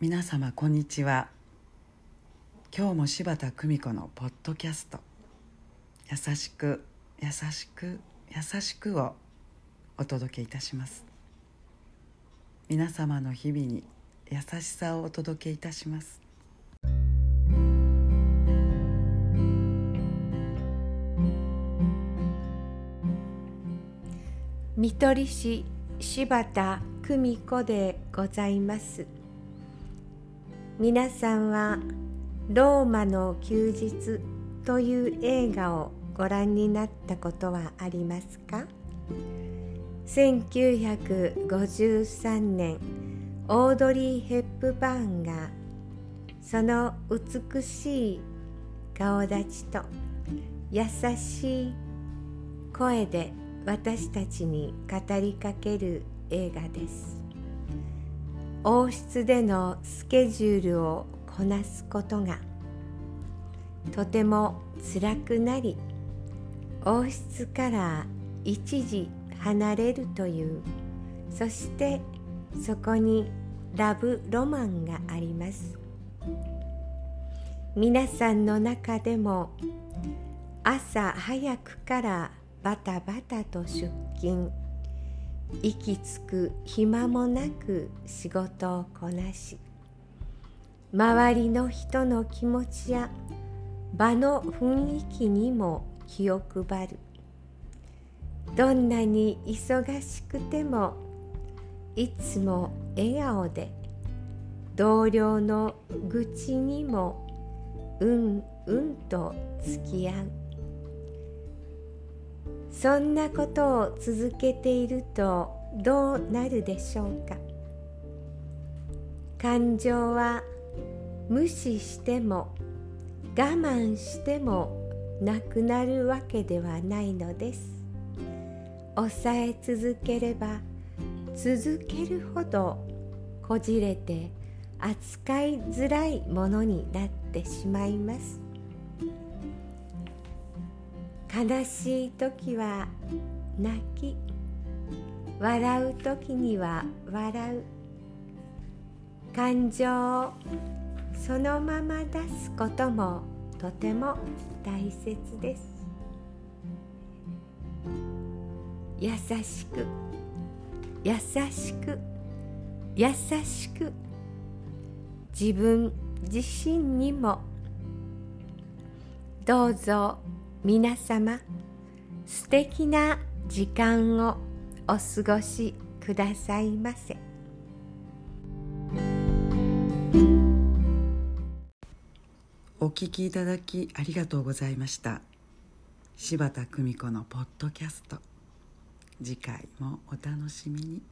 皆様こんにちは。今日も柴田久美子のポッドキャスト「優しく優しく優しく」をお届けいたします。皆様の日々に優しさをお届けいたします。見取り師柴田久美子でございます。皆さんは「ローマの休日」という映画をご覧になったことはありますか？1953年オードリー・ヘップバーンがその美しい顔立ちと優しい声で私たちに語りかける映画です。王室でのスケジュールをこなすことがとても辛くなり王室から一時離れるというそしてそこにラブロマンがあります。皆さんの中でも朝早くからバタバタと出勤。息つく暇もなく仕事をこなし。周りの人の気持ちや場の雰囲気にも気を配る。どんなに忙しくてもいつも笑顔で同僚の愚痴にもうんうんと付き合う。そんなことを続けているとどうなるでしょうか？感情は無視しても我慢してもなくなるわけではないのです。抑え続ければ続けるほどこじれて扱いづらいものになってしまいます。悲しい時は泣き笑う時には笑う。感情をそのまま出すこともとても大切です。優しく優しく優しく自分自身にもどうぞ皆様素敵な時間をお過ごしくださいませ。お聞きいただきありがとうございました。柴田久美子のポッドキャスト。次回もお楽しみに。